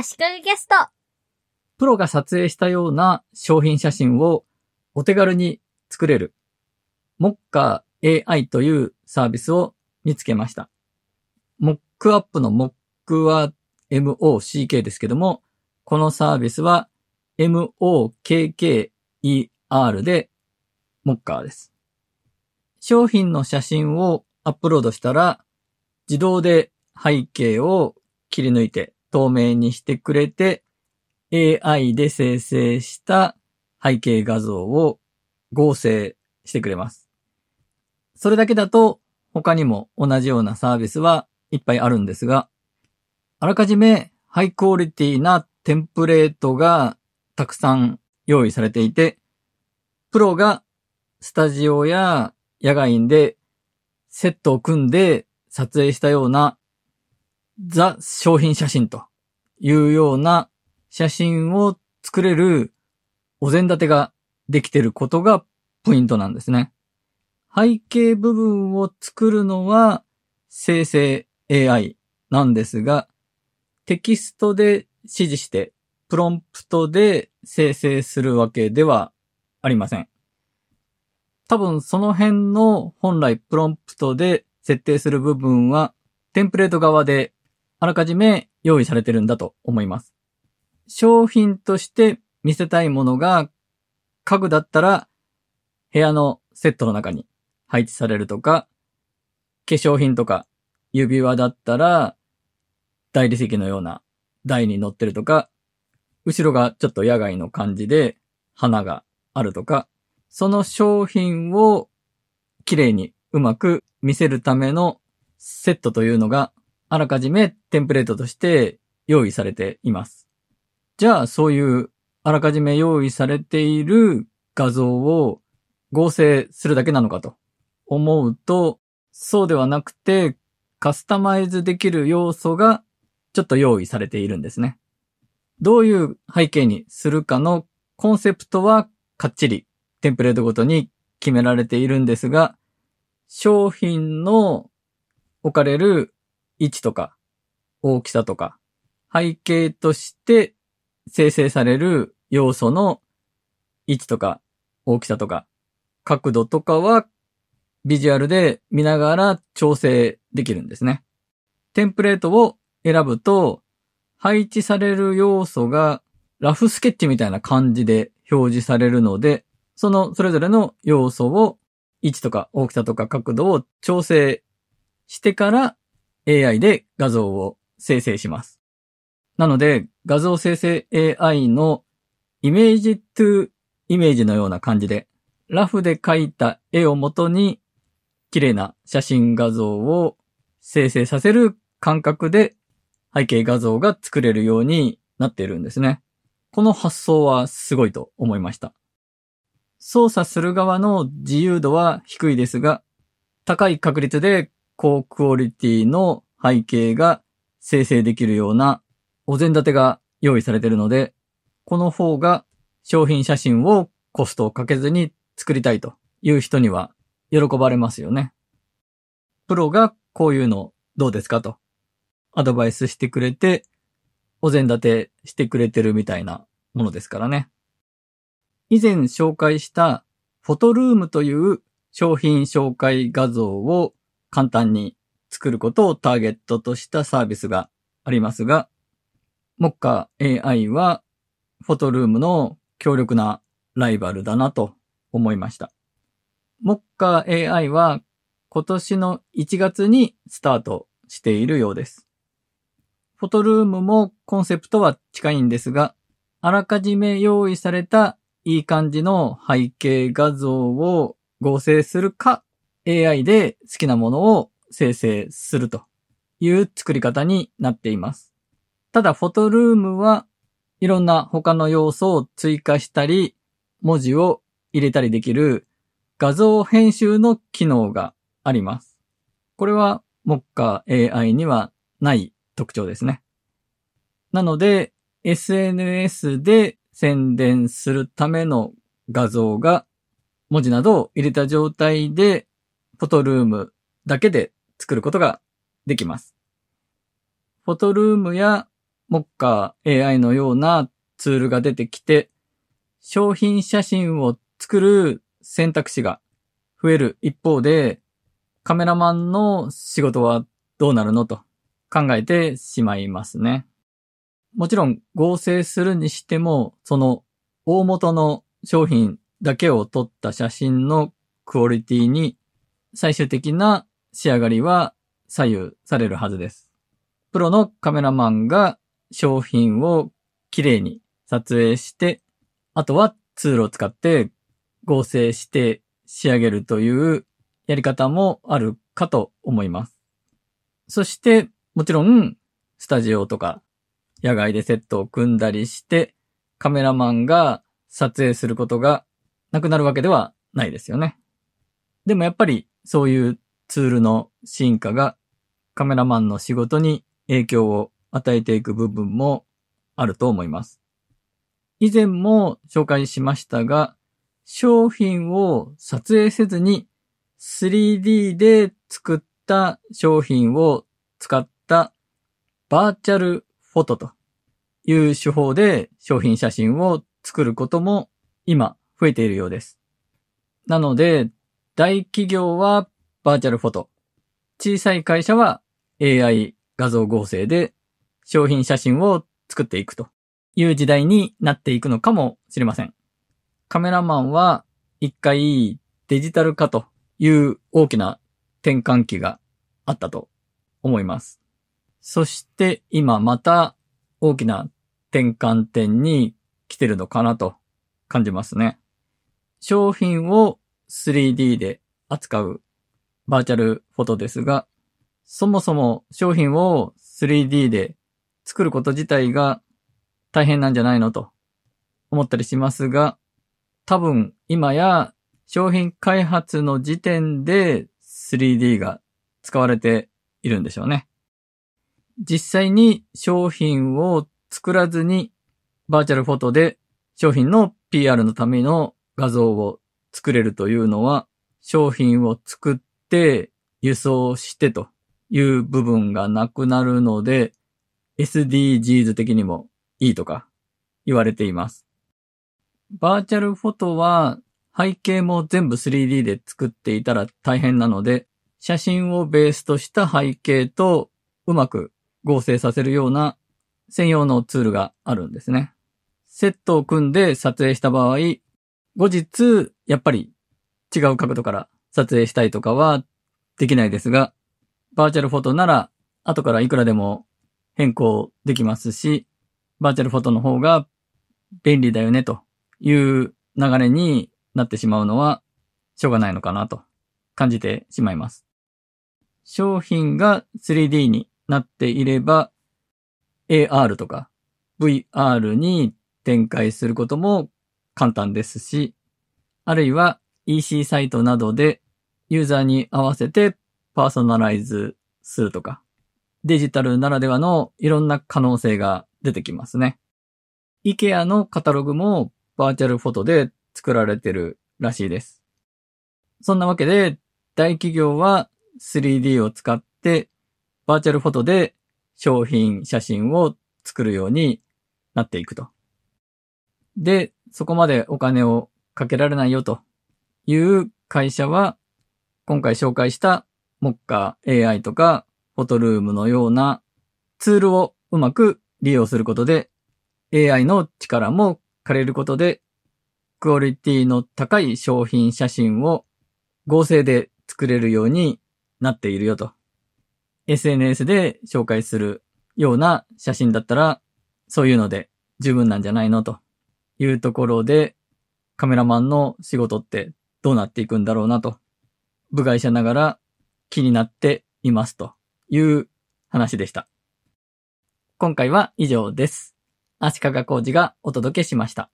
足利ゲスト。プロが撮影したような商品写真をお手軽に作れる、モッカー AI というサービスを見つけました。モックアップのモックは MOCK ですけども、このサービスは MOKKER でモッカーです。商品の写真をアップロードしたら、自動で背景を切り抜いて透明にしてくれて、AI で生成した背景画像を合成してくれます。それだけだと他にも同じようなサービスはいっぱいあるんですが、あらかじめハイクオリティなテンプレートがたくさん用意されていて、プロがスタジオや野外でセットを組んで撮影したようなザ商品写真というような写真を作れるお膳立てができていることがポイントなんですね。背景部分を作るのは生成 AI なんですが、テキストで指示してプロンプトで生成するわけではありません。多分その辺の本来プロンプトで設定する部分はテンプレート側であらかじめ用意されてるんだと思います。商品として見せたいものが家具だったら部屋のセットの中に配置されるとか、化粧品とか指輪だったら大理石のような台に乗ってるとか、後ろがちょっと野外の感じで花があるとか、その商品を綺麗にうまく見せるためのセットというのがあらかじめテンプレートとして用意されています。じゃあそういうあらかじめ用意されている画像を合成するだけなのかと思うと、そうではなくてカスタマイズできる要素がちょっと用意されているんですね。どういう背景にするかのコンセプトはかっちりテンプレートごとに決められているんですが、商品の置かれる位置とか大きさとか背景として生成される要素の位置とか大きさとか角度とかはビジュアルで見ながら調整できるんですね。テンプレートを選ぶと配置される要素がラフスケッチみたいな感じで表示されるのでそのそれぞれの要素を位置とか大きさとか角度を調整してから AI で画像を生成します。なので画像生成 AI のイメージトゥイメージのような感じでラフで描いた絵をもとに綺麗な写真画像を生成させる感覚で背景画像が作れるようになっているんですね。この発想はすごいと思いました。操作する側の自由度は低いですが、高い確率で高クオリティの背景が生成できるようなお膳立てが用意されているので、この方が商品写真をコストをかけずに作りたいという人には喜ばれますよね。プロがこういうのどうですかとアドバイスしてくれて、お膳立てしてくれてるみたいなものですからね。以前紹介したフォトルームという商品紹介画像を簡単に作ることをターゲットとしたサービスがありますが、モッカ AI はフォトルームの強力なライバルだなと思いました。モッカ AI は今年の1月にスタートしているようです。フォトルームもコンセプトは近いんですが、あらかじめ用意されたいい感じの背景画像を合成するか、AI で好きなものを生成するという作り方になっています。ただ、フォトルームはいろんな他の要素を追加したり、文字を入れたりできる画像編集の機能があります。これは Mocha AI にはない特徴ですね。なので、SNS で宣伝するための画像が文字などを入れた状態でフォトルームだけで作ることができます。フォトルームやモッカー AI のようなツールが出てきて、商品写真を作る選択肢が増える一方で、カメラマンの仕事はどうなるのと考えてしまいますね。もちろん合成するにしても、その大元の商品だけを撮った写真のクオリティに最終的な仕上がりは左右されるはずです。プロのカメラマンが商品をきれいに撮影して、あとはツールを使って合成して仕上げるというやり方もあるかと思います。そして、もちろん、スタジオとか、野外でセットを組んだりして、カメラマンが撮影することがなくなるわけではないですよね。でもやっぱり、そういうツールの進化がカメラマンの仕事に影響を与えていく部分もあると思います。以前も紹介しましたが、商品を撮影せずに 3D で作った商品を使ったバーチャルフォトという手法で商品写真を作ることも今増えているようです。なので、大企業はバーチャルフォト、小さい会社は AI 画像合成で商品写真を作っていくという時代になっていくのかもしれません。カメラマンは一回デジタル化という大きな転換期があったと思います。そして今また大きな転換点に来てるのかなと感じますね。商品を 3D で扱うバーチャルフォトですが、そもそも商品を 3D で作ること自体が大変なんじゃないのと思ったりしますが、多分今や商品開発の時点で 3D が使われているんでしょうね。実際に商品を作らずにバーチャルフォトで商品の PR のための画像を作れるというのは商品を作って輸送してという部分がなくなるので SDGs 的にもいいとか言われています。バーチャルフォトは背景も全部 3D で作っていたら大変なので、写真をベースとした背景とうまく合成させるような専用のツールがあるんですね。セットを組んで撮影した場合、後日、やっぱり違う角度から撮影したいとかはできないですが、バーチャルフォトなら後からいくらでも変更できますし、バーチャルフォトの方が便利だよねという流れになってしまうのはしょうがないのかなと感じてしまいます。商品が 3D になっていれば AR とか VR に展開することも簡単ですし、あるいは EC サイトなどでユーザーに合わせてパーソナライズするとか、デジタルならではのいろんな可能性が出てきますね。IKEA のカタログもバーチャルフォトで作られてるらしいです。そんなわけで、大企業は 3D を使ってバーチャルフォトで商品写真を作るようになっていくと。で、そこまでお金をかけられないよという会社は、今回紹介したモッカ AI とかフォトルームのようなツールをうまく利用することで AI の力も借りることで、クオリティの高い商品写真を合成で作れるようになっているよと。SNS で紹介するような写真だったら、そういうので十分なんじゃないのというところで、カメラマンの仕事ってどうなっていくんだろうなと、部外者ながら気になっていますという話でした。今回は以上です。足利工事がお届けしました。